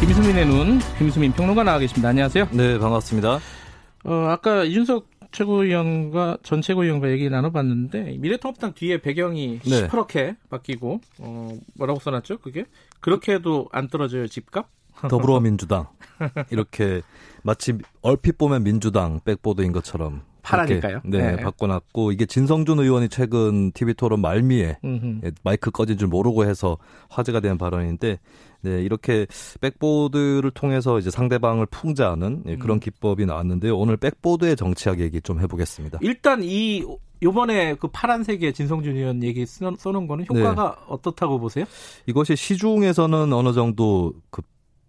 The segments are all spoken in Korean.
김수민의 눈, 김수민 평론가 나와 계십니다. 안녕하세요. 네, 반갑습니다. 어, 아까 이준석 최고위원과 전 최고위원과 얘기 나눠봤는데 미래통합당 뒤에 배경이 네. 시퍼렇게 바뀌고 어, 뭐라고 써놨죠? 그게 그렇게 해도 안 떨어져요 집값? 더불어민주당 이렇게 마치 얼핏 보면 민주당 백보드인 것처럼 파라니까요. 네, 네. 바꿔놨고 이게 진성준 의원이 최근 TV 토론 말미에 음흠. 예, 마이크 꺼진 줄 모르고 해서 화제가 된 발언인데 네, 이렇게 백보드를 통해서 이제 상대방을 풍자하는 예, 음. 그런 기법이 나왔는데요. 오늘 백보드의 정치학 얘기 좀 해보겠습니다. 일단 이 요번에 그 파란색의 진성준 의원 얘기 써, 써놓은 거는 효과가 네. 어떻다고 보세요? 이것이 시중에서는 어느 정도 그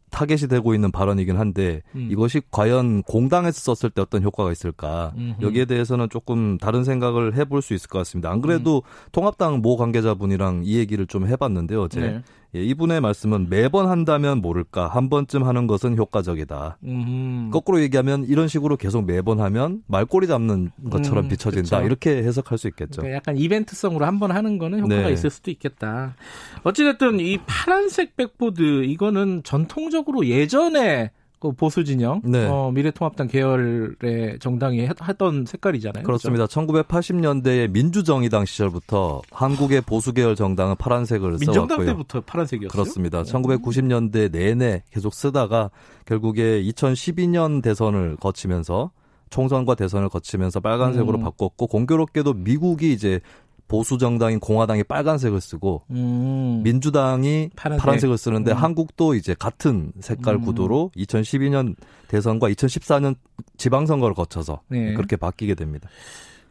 타겟이 되고 있는 발언이긴 한데 음. 이것이 과연 공당에서 썼을 때 어떤 효과가 있을까 음흠. 여기에 대해서는 조금 다른 생각을 해볼 수 있을 것 같습니다. 안 그래도 통합당 모 관계자분이랑 이 얘기를 좀 해봤는데요. 어제 네. 예, 이분의 말씀은 매번 한다면 모를까 한 번쯤 하는 것은 효과적이다. 음흠. 거꾸로 얘기하면 이런 식으로 계속 매번 하면 말꼬리 잡는 것처럼 음, 비춰진다. 그쵸. 이렇게 해석할 수 있겠죠. 그러니까 약간 이벤트성으로 한 번 하는 거는 효과가 네. 있을 수도 있겠다. 어찌됐든 이 파란색 백보드 이거는 전통적으로 예전에 그 보수 진영, 네. 어, 미래통합당 계열의 정당이 했- 했던 색깔이잖아요. 그렇습니다. 1980년대의 민주정의당 시절부터 한국의 보수 계열 정당은 파란색을? 민정당 써왔고요. 때부터 파란색이었어요. 그렇습니다. 1990년대 내내 계속 쓰다가 결국에 2012년 대선을 거치면서 총선과 대선을 거치면서 빨간색으로 음. 바꿨고 공교롭게도 미국이 이제 보수 정당인 공화당이 빨간색을 쓰고 음. 민주당이 파란색. 파란색. 을 쓰는데 음. 한국도 이제 같은 색깔 음. 구도로 2012년 대선과 2014년 지방선거를 거쳐서 네. 그렇게 바뀌게 됩니다.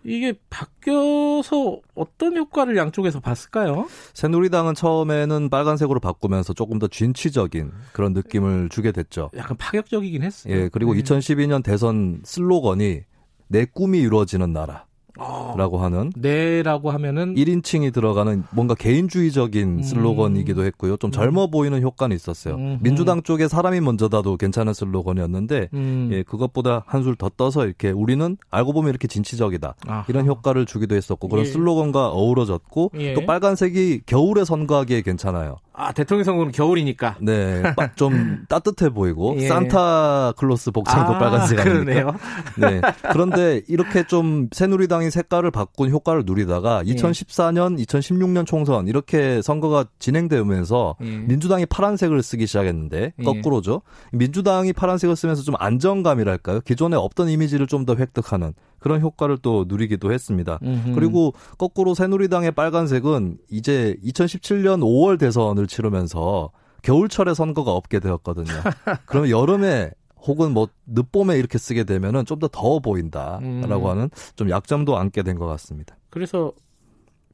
이게 바뀌어서 어떤 효과를 양쪽에서 봤을까요? 새누리당은 처음에는 빨간색으로 바꾸면서 조금 더 진취적인 그런 느낌을 주게 됐죠. 약간 파격적이긴 했어요. 예, 그리고 네. 2012년 대선 슬로건이 내 꿈이 이루어지는 나라 라고 어, 하는 네라고 하면은 1인칭이 들어가는 뭔가 개인주의적인 음. 슬로건이기도 했고요. 좀 젊어 보이는 효과는 있었어요. 음흠. 민주당 쪽에 사람이 먼저다도 괜찮은 슬로건이었는데 음. 예, 그것보다 한술 더 떠서 이렇게 우리는 알고 보면 이렇게 진취적이다. 아하. 이런 효과를 주기도 했었고 그런 예. 슬로건과 어우러졌고 예. 또 빨간색이 겨울에 선거하기에 괜찮아요. 아 대통령 선거는 겨울이니까. 네, 빠- 좀 따뜻해 보이고 예. 산타클로스 복장도 아, 빨간색 아닙니까? 그러네요. 네. 그런데 이렇게 좀 새누리당이 색깔을 바꾼 효과를 누리다가 예. 2014년, 2016년 총선 이렇게 선거가 진행되면서 예. 민주당이 파란색을 쓰기 시작했는데 예. 거꾸로죠. 민주당이 파란색을 쓰면서 좀 안정감이랄까요? 기존에 없던 이미지를 좀 더 획득하는 그런 효과를 또 누리기도 했습니다. 음흠. 그리고 거꾸로 새누리당의 빨간색은 이제 2017년 5월 대선을 치르면서 겨울철에 선거가 없게 되었거든요. 그러면 여름에 혹은 뭐 늦봄에 이렇게 쓰게 되면은 좀 더 더워 보인다라고 음. 하는 좀 약점도 안게 된 것 같습니다. 그래서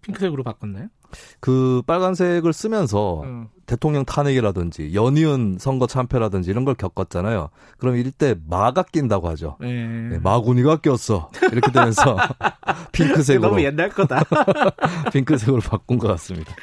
핑크색으로 바꿨나요? 그 빨간색을 쓰면서 음. 대통령 탄핵이라든지 연이은 선거 참패라든지 이런 걸 겪었잖아요. 그럼 때 마가 낀다고 하죠. 네. 네, 마구니가 꼈어. 이렇게 되면서 핑크색으로 너무 옛날 거다. 핑크색으로 바꾼 것 같습니다.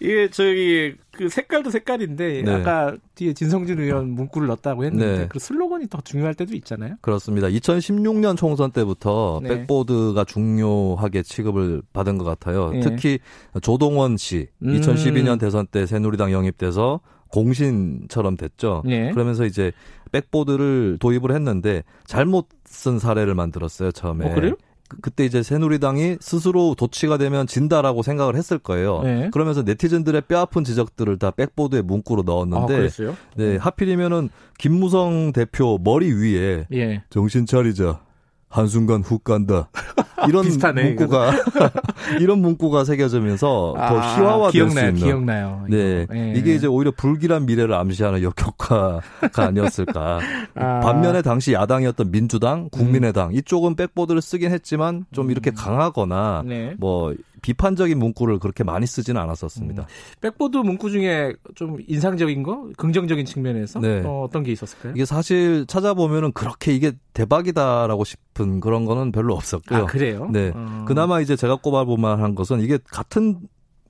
이게 저기 그 색깔도 색깔인데 네. 아까 뒤에 진성준 의원 문구를 넣었다고 했는데 네. 그 슬로건이 더 중요할 때도 있잖아요. 그렇습니다. 2016년 총선 때부터 네. 백보드가 중요하게 취급을 받은 것 같아요. 네. 특히 조동 원 씨 음. 2012년 대선 때 새누리당 영입돼서 공신처럼 됐죠. 네. 그러면서 이제 백보드를 도입을 했는데 잘못 쓴 사례를 만들었어요 처음에. 어, 그래요? 그- 그때 이제 새누리당이 스스로 도치가 되면 진다라고 생각을 했을 거예요. 네. 그러면서 네티즌들의 뼈아픈 지적들을 다 백보드에 문구로 아, 넣었는데 그랬어요? 네, 하필이면은 김무성 대표 머리 위에 예. 정신 차리자. 한순간 훅 간다. 이런 비슷하네, 문구가 이런 문구가 새겨지면서 더 희화화될 수 있는. 기억나요. 네. 예. 이게 이제 오히려 불길한 미래를 암시하는 역효과가 아니었을까. 아. 반면에 당시 야당이었던 민주당, 국민의당 이쪽은 백보드를 쓰긴 했지만 좀 이렇게 강하거나 네. 뭐 비판적인 문구를 그렇게 많이 쓰지는 않았었습니다. 음. 백보드 문구 중에 좀 인상적인 거, 긍정적인 측면에서 네. 어떤 게 있었을까요? 이게 사실 찾아보면은 그렇게 이게 대박이다라고 싶은 그런 거는 별로 없었고요. 아 그래요? 네. 어. 그나마 이제 제가 꼽아볼 만한 것은 이게 같은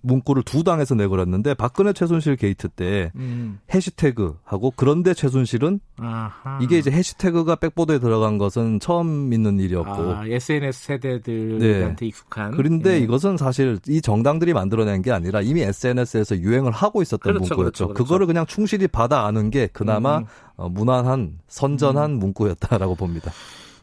문구를 두 당에서 내걸었는데 박근혜 최순실 게이트 때 음. 해시태그하고 그런데 최순실은 아하. 이게 이제 해시태그가 백보드에 들어간 것은 처음 있는 일이었고 아, SNS 세대들한테 네. 익숙한. 그런데 예. 이것은 사실 이 정당들이 만들어낸 게 아니라 이미 SNS에서 유행을 하고 있었던 그렇죠, 문구였죠. 그렇죠, 그렇죠. 거를 그냥 충실히 받아 아는 게 그나마 음. 어, 무난한 선전한 문구였다라고 봅니다.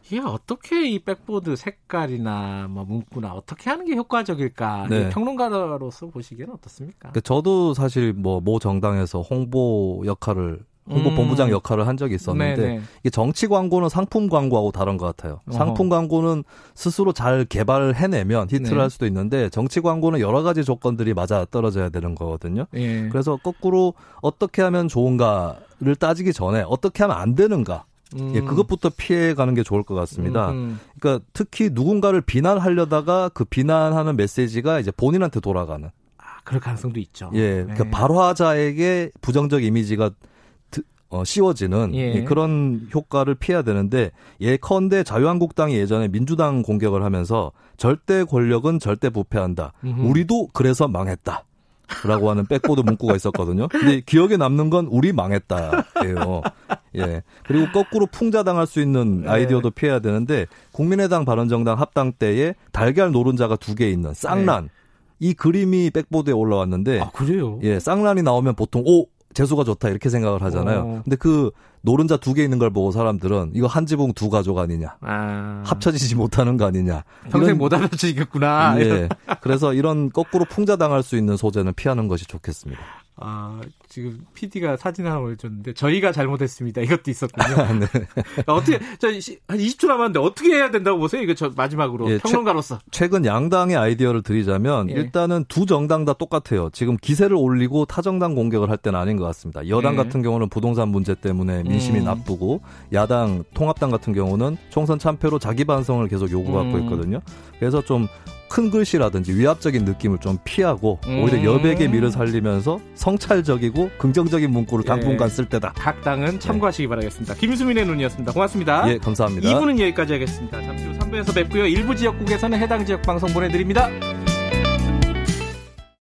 이게 어떻게 이 백보드 색깔이나 뭐 문구나 어떻게 하는 게 효과적일까? 네. 이 평론가로서 보시기에는 어떻습니까? 그러니까 저도 사실 뭐 모 정당에서 홍보 역할을 홍보 음. 본부장 역할을 한 적이 있었는데 네네. 이게 정치 광고는 상품 광고하고 다른 것 같아요. 어허. 상품 광고는 스스로 잘 개발을 해내면 히트를 네. 할 수도 있는데 정치 광고는 여러 가지 조건들이 맞아 떨어져야 되는 거거든요. 예. 그래서 거꾸로 어떻게 하면 좋은가를 따지기 전에 어떻게 하면 안 되는가 음. 예, 그것부터 피해 가는 게 좋을 것 같습니다. 음, 그러니까 특히 누군가를 비난하려다가 그 비난하는 메시지가 이제 본인한테 돌아가는 아, 그럴 가능성도 있죠. 예, 네. 그러니까 발화자에게 부정적 이미지가 드- 어, 씌워지는 예. 예, 그런 효과를 피해야 되는데 예컨대 자유한국당이 예전에 민주당 공격을 하면서 절대 권력은 절대 부패한다. 음흠. 우리도 그래서 망했다. 라고 하는 백보드 문구가 있었거든요. 근데 기억에 남는 건 우리 망했다예요. 예. 그리고 거꾸로 풍자당할 수 있는 네. 아이디어도 피해야 되는데 국민의당 바른정당 합당 때에 달걀 노른자가 두 개 있는 쌍란 이 그림이 백보드에 올라왔는데 아, 그래요? 예, 쌍란이 나오면 보통 오 재수가 좋다 이렇게 생각을 하잖아요. 어. 근데 그 노른자 두 개 있는 걸 보고 사람들은 이거 한 지붕 두 가족 아니냐, 아. 합쳐지지 못하는 거 아니냐. 평생 이런- 못 합쳐지겠구나. 예. 그래서 이런 거꾸로 풍자당할 수 있는 소재는 피하는 것이 좋겠습니다. 아, 지금 PD가 사진 하나 올려줬는데 저희가 잘못했습니다. 이것도 있었군요. 네. 어떻게 저 시- 한 20초 남았는데 어떻게 해야 된다고 보세요? 이거 저 마지막으로 예, 평론가로서. 최 근 양당의 아이디어를 드리자면 예. 일단은 두 정당 다 똑같아요. 지금 기세를 올리고 타정당 공격을 할 때는 아닌 것 같습니다. 여당 예. 같은 경우는 부동산 문제 때문에 민심이 음. 나쁘고 야당 통합당 같은 경우는 총선 참패로 자기 반성을 계속 요구받고 음. 있거든요. 그래서 좀 큰 글씨라든지 위압적인 느낌을 좀 피하고 음. 오히려 여백의 미를 살리면서 성찰적이고 긍정적인 문구를 예. 당분간 쓸 때다. 각 당은 참고하시기 바라겠습니다. 김수민의 눈이었습니다. 고맙습니다. 예, 감사합니다. 2부는 여기까지 하겠습니다. 잠시 후 3부에서 뵙고요. 일부 지역국에서는 해당 지역 방송 보내드립니다.